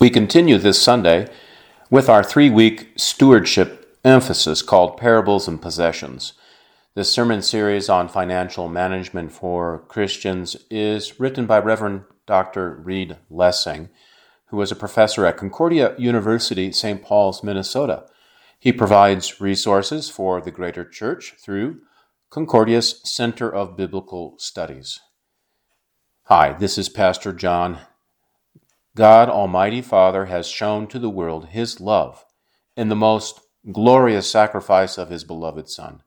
We continue this Sunday with our three week stewardship emphasis called Parables and Possessions. This sermon series on financial management for Christians is written by Reverend Dr. Reed Lessing, who is a professor at Concordia University, St. Paul's, Minnesota. He provides resources for the greater church through Concordia's Center of Biblical Studies. Hi, this is Pastor John God Almighty Father has shown to the world His love in the most glorious sacrifice of His beloved Son.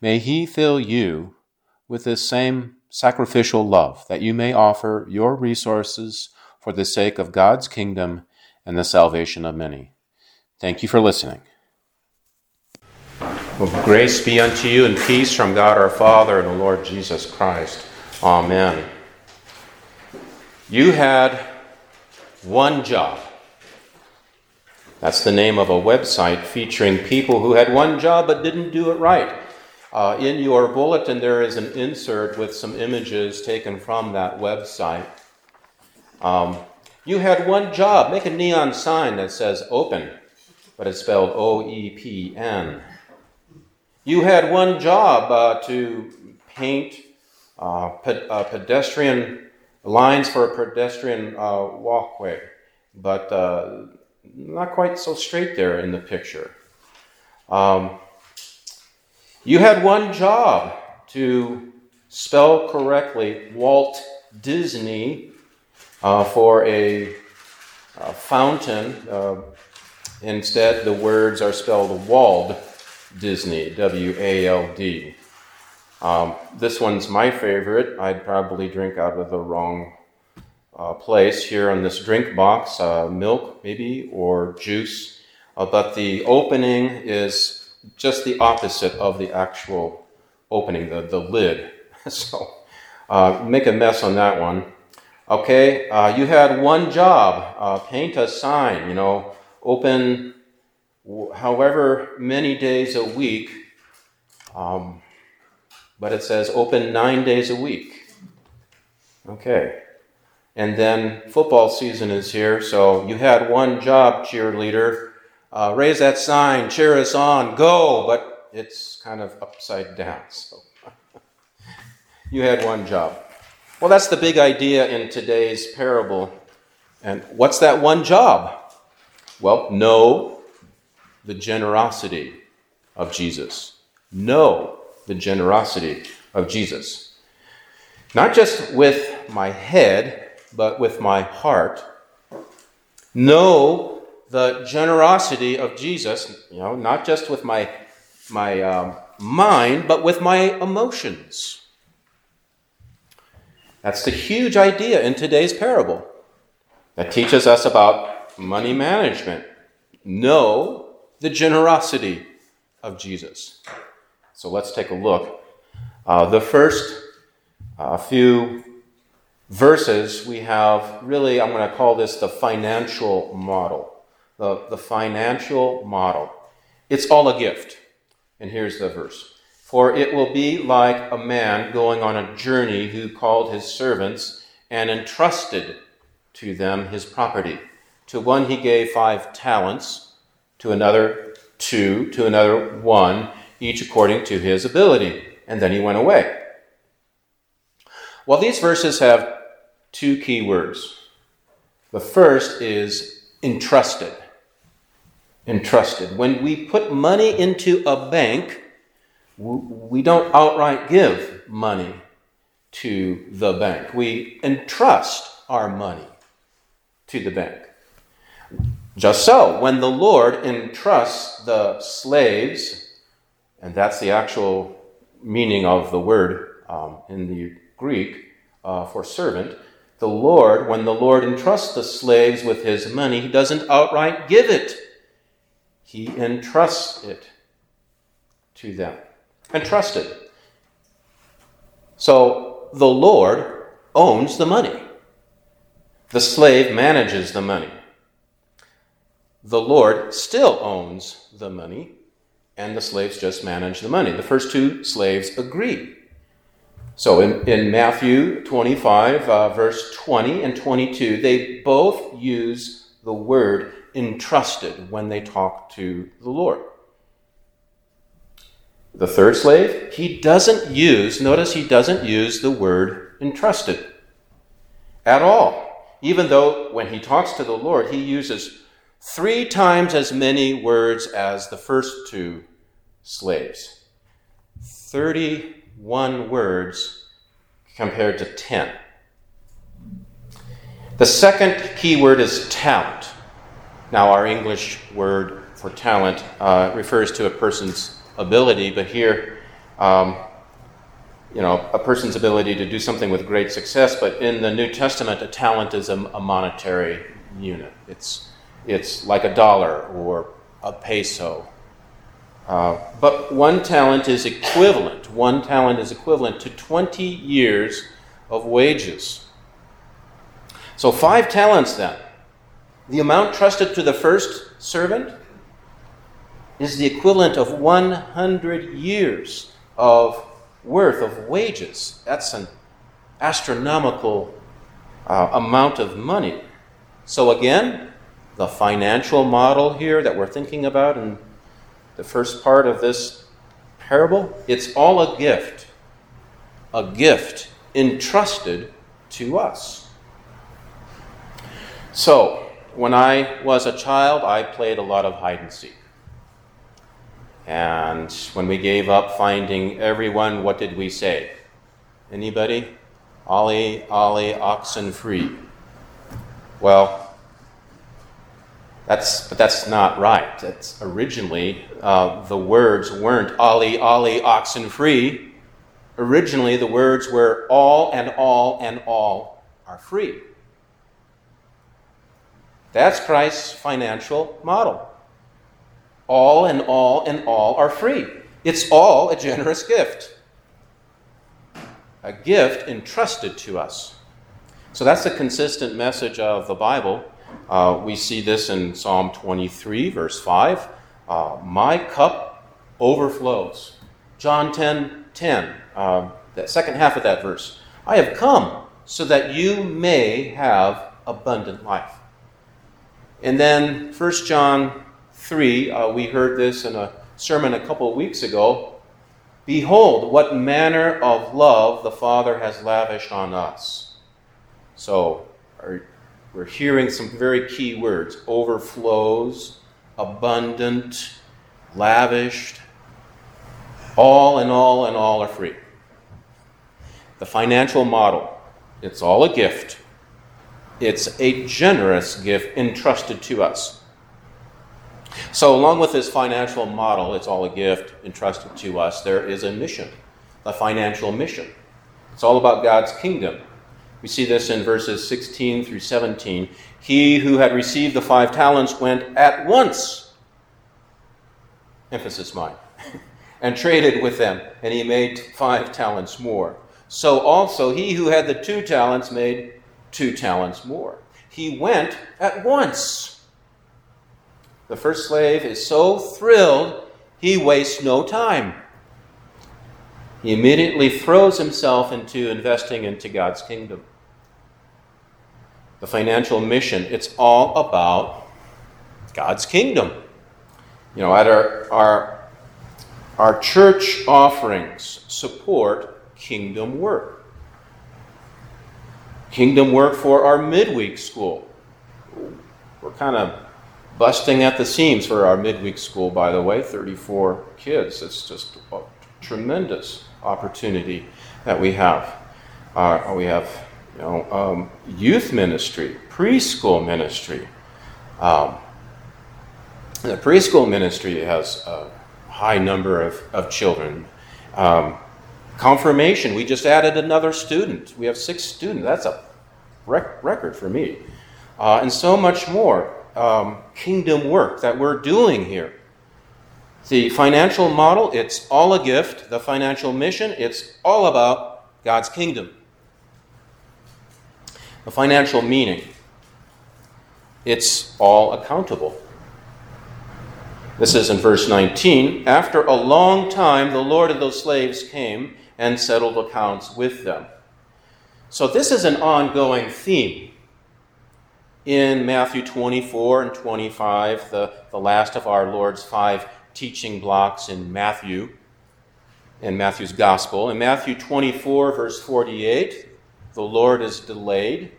May He fill you with this same sacrificial love, that you may offer your resources for the sake of God's kingdom and the salvation of many. Thank you for listening. Well, grace be unto you and peace from God our Father and the Lord Jesus Christ. Amen. You had one Job. That's the name of a website featuring people who had one job but didn't do it right. Uh, in your bulletin, there is an insert with some images taken from that website. Um, you had one job. Make a neon sign that says open, but it's spelled O E P N. You had one job uh, to paint uh, pe- uh, pedestrian lines for a pedestrian uh, walkway, but uh, not quite so straight there in the picture. Um, you had one job to spell correctly Walt Disney uh, for a, a fountain. Uh, instead, the words are spelled Wald Disney, W A L D. Um, this one's my favorite. I'd probably drink out of the wrong uh, place here on this drink box, uh, milk maybe, or juice. Uh, but the opening is just the opposite of the actual opening, the, the lid. so uh, make a mess on that one. Okay, uh, you had one job uh, paint a sign, you know, open however many days a week. Um, but it says open nine days a week. Okay. And then football season is here, so you had one job, cheerleader. Uh, raise that sign, cheer us on, go, but it's kind of upside down. So you had one job. Well, that's the big idea in today's parable. And what's that one job? Well, know the generosity of Jesus. Know the generosity of Jesus. Not just with my head, but with my heart. Know the generosity of Jesus, you know, not just with my, my um, mind, but with my emotions. That's the huge idea in today's parable that teaches us about money management. Know the generosity of Jesus. So let's take a look. Uh, the first uh, few verses, we have really, I'm going to call this the financial model. The, the financial model. It's all a gift. And here's the verse For it will be like a man going on a journey who called his servants and entrusted to them his property. To one he gave five talents, to another two, to another one each according to his ability. And then he went away. Well, these verses have two key words. The first is entrusted. Entrusted. When we put money into a bank, we don't outright give money to the bank. We entrust our money to the bank. Just so, when the Lord entrusts the slaves and that's the actual meaning of the word um, in the Greek uh, for servant. The Lord, when the Lord entrusts the slaves with his money, he doesn't outright give it, he entrusts it to them. Entrusted. So the Lord owns the money, the slave manages the money. The Lord still owns the money and the slaves just manage the money. The first two slaves agree. So in, in Matthew 25, uh, verse 20 and 22, they both use the word entrusted when they talk to the Lord. The third slave, he doesn't use, notice he doesn't use the word entrusted at all. Even though when he talks to the Lord, he uses three times as many words as the first two slaves 31 words compared to 10. The second key word is talent. Now, our English word for talent uh, refers to a person's ability, but here, um, you know, a person's ability to do something with great success. But in the New Testament, a talent is a, a monetary unit. It's it's like a dollar or a peso. Uh, but one talent is equivalent. One talent is equivalent to 20 years of wages. So five talents then. The amount trusted to the first servant is the equivalent of 100 years of worth of wages. That's an astronomical uh, amount of money. So, again, the financial model here that we're thinking about in the first part of this parable, it's all a gift. A gift entrusted to us. So, when I was a child, I played a lot of hide and seek. And when we gave up finding everyone, what did we say? Anybody? Ollie, Ollie, oxen free. Well, that's but that's not right. That's originally uh, the words weren't Ollie, Ollie, oxen free. Originally, the words were all and all and all are free. That's Christ's financial model. All and all and all are free. It's all a generous gift. A gift entrusted to us. So that's the consistent message of the Bible. Uh, we see this in Psalm 23, verse 5. Uh, My cup overflows. John 10 10, uh, that second half of that verse. I have come so that you may have abundant life. And then 1 John 3, uh, we heard this in a sermon a couple of weeks ago. Behold, what manner of love the Father has lavished on us. So, we're hearing some very key words overflows, abundant, lavished. All and all and all are free. The financial model, it's all a gift. It's a generous gift entrusted to us. So, along with this financial model, it's all a gift entrusted to us, there is a mission, a financial mission. It's all about God's kingdom. We see this in verses 16 through 17. He who had received the five talents went at once, emphasis mine, and traded with them, and he made five talents more. So also he who had the two talents made two talents more. He went at once the first slave is so thrilled, he wastes no time. He immediately throws himself into investing into God's kingdom. The financial mission, it's all about God's kingdom. You know, at our, our, our church offerings support kingdom work. Kingdom work for our midweek school. We're kind of busting at the seams for our midweek school, by the way, 34 kids. It's just a tremendous opportunity that we have. Uh, we have you know, um, youth ministry, preschool ministry. Um, the preschool ministry has a high number of, of children. Um, confirmation, we just added another student. We have six students. That's a rec- record for me. Uh, and so much more um, kingdom work that we're doing here. The financial model, it's all a gift. The financial mission, it's all about God's kingdom. The financial meaning, it's all accountable. This is in verse 19. After a long time, the Lord of those slaves came and settled accounts with them. So, this is an ongoing theme in Matthew 24 and 25, the, the last of our Lord's five teaching blocks in Matthew, in Matthew's Gospel. In Matthew 24, verse 48, the Lord is delayed.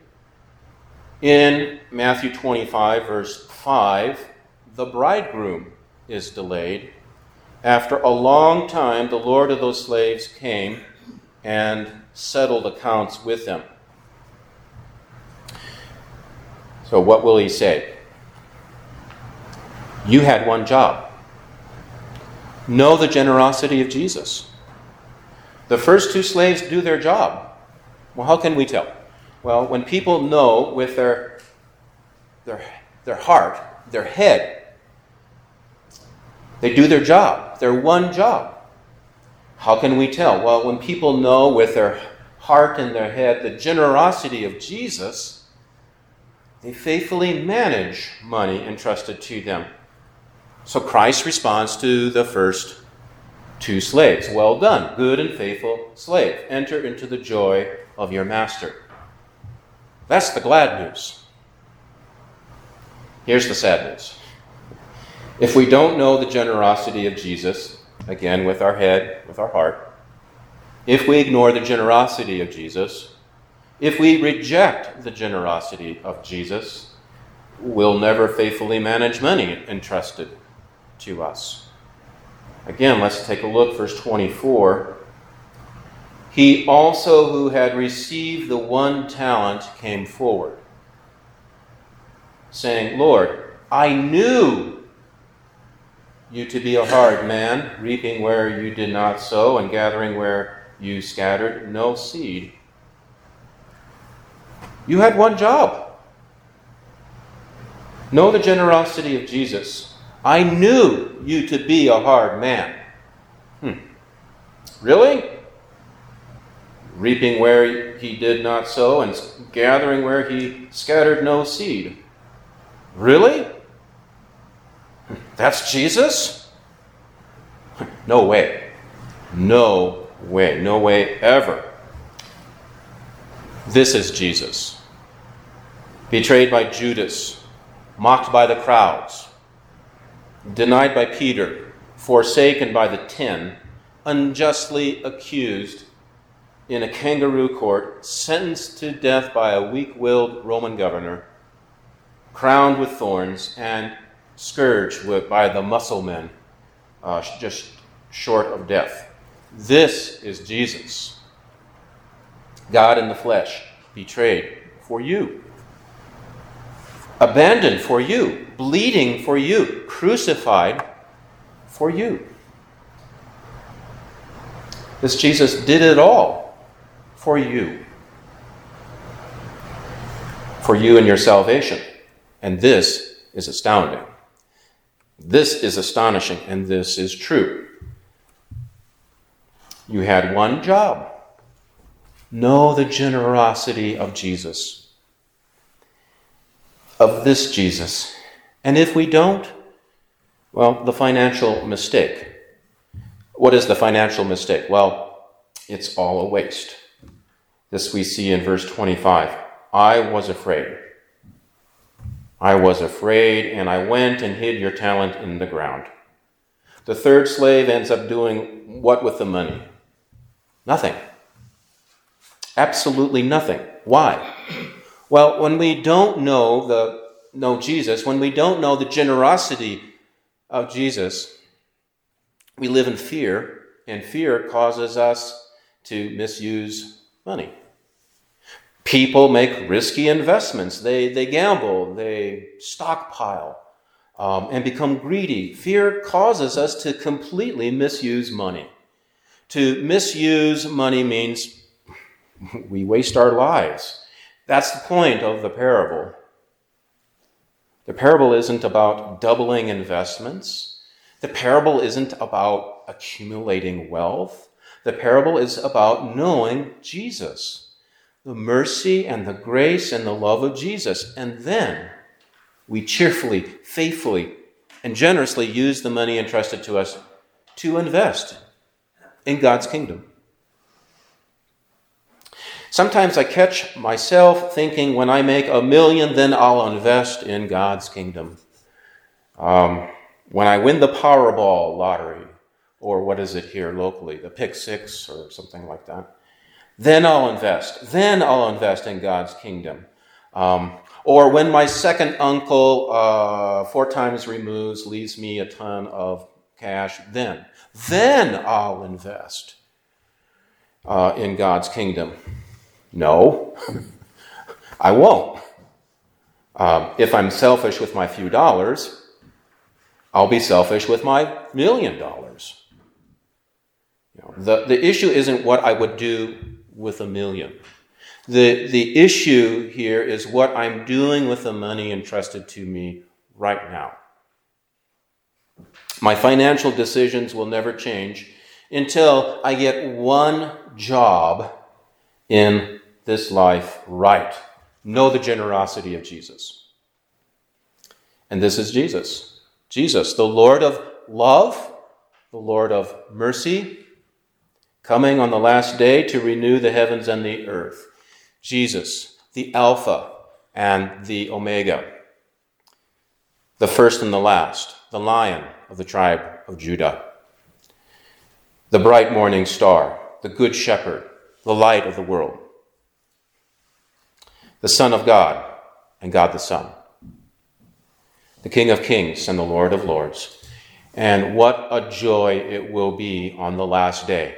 In Matthew 25, verse 5, the bridegroom is delayed. After a long time, the Lord of those slaves came and settled accounts with them. So, what will he say? You had one job. Know the generosity of Jesus. The first two slaves do their job. Well, how can we tell? Well, when people know with their, their, their heart, their head, they do their job, their one job. How can we tell? Well, when people know with their heart and their head the generosity of Jesus, they faithfully manage money entrusted to them. So Christ responds to the first two slaves Well done, good and faithful slave. Enter into the joy of your master. That's the glad news. Here's the sad news. If we don't know the generosity of Jesus, again with our head, with our heart, if we ignore the generosity of Jesus, if we reject the generosity of Jesus, we'll never faithfully manage money entrusted to us. Again, let's take a look, verse 24. He also, who had received the one talent, came forward, saying, Lord, I knew you to be a hard man, reaping where you did not sow, and gathering where you scattered no seed. You had one job. Know the generosity of Jesus. I knew you to be a hard man. Hmm. Really? Reaping where he did not sow and gathering where he scattered no seed. Really? That's Jesus? No way. No way. No way ever. This is Jesus. Betrayed by Judas, mocked by the crowds, denied by Peter, forsaken by the ten, unjustly accused in a kangaroo court, sentenced to death by a weak willed Roman governor, crowned with thorns, and scourged with, by the muscle men, uh, just short of death. This is Jesus, God in the flesh, betrayed for you, abandoned for you, bleeding for you, crucified for you. This Jesus did it all for you, for you and your salvation. And this is astounding. This is astonishing, and this is true. You had one job know the generosity of Jesus, of this Jesus. And if we don't, well, the financial mistake. What is the financial mistake? Well, it's all a waste. This we see in verse 25. I was afraid. I was afraid, and I went and hid your talent in the ground. The third slave ends up doing what with the money? Nothing. Absolutely nothing. Why? Well, when we don't know the know Jesus, when we don't know the generosity of Jesus, we live in fear, and fear causes us to misuse money. People make risky investments. They, they gamble, they stockpile, um, and become greedy. Fear causes us to completely misuse money. To misuse money means we waste our lives. That's the point of the parable. The parable isn't about doubling investments. The parable isn't about accumulating wealth. The parable is about knowing Jesus, the mercy and the grace and the love of Jesus. And then we cheerfully, faithfully, and generously use the money entrusted to us to invest in God's kingdom. Sometimes I catch myself thinking when I make a million, then I'll invest in God's kingdom. Um, when I win the Powerball lottery, or what is it here locally, the Pick Six or something like that, then I'll invest. Then I'll invest in God's kingdom. Um, or when my second uncle, uh, four times removes, leaves me a ton of cash, then, then I'll invest uh, in God's kingdom. No, I won't. Um, if I'm selfish with my few dollars, I'll be selfish with my million dollars. You know, the, the issue isn't what I would do with a million. The, the issue here is what I'm doing with the money entrusted to me right now. My financial decisions will never change until I get one job in this life right. Know the generosity of Jesus. And this is Jesus. Jesus, the Lord of love, the Lord of mercy, coming on the last day to renew the heavens and the earth. Jesus, the Alpha and the Omega, the first and the last, the Lion of the tribe of Judah, the bright morning star, the Good Shepherd, the light of the world, the Son of God and God the Son, the King of Kings and the Lord of Lords. And what a joy it will be on the last day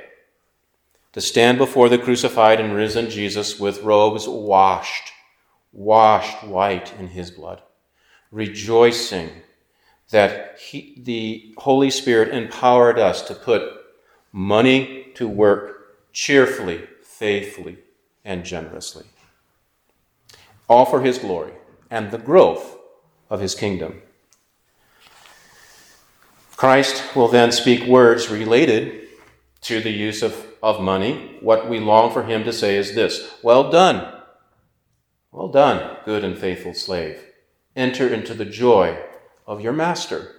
to stand before the crucified and risen Jesus with robes washed, washed white in his blood, rejoicing that he, the Holy Spirit empowered us to put money to work cheerfully, faithfully, and generously. All for his glory and the growth of his kingdom. Christ will then speak words related to the use of of money, what we long for him to say is this Well done. Well done, good and faithful slave. Enter into the joy of your master.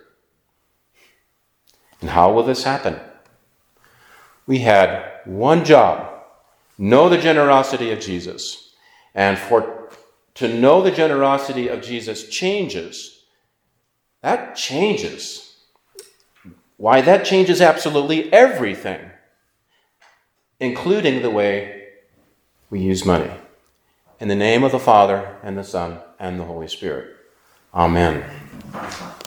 And how will this happen? We had one job know the generosity of Jesus. And for to know the generosity of Jesus changes. That changes. Why, that changes absolutely everything including the way we use money. In the name of the Father, and the Son, and the Holy Spirit. Amen.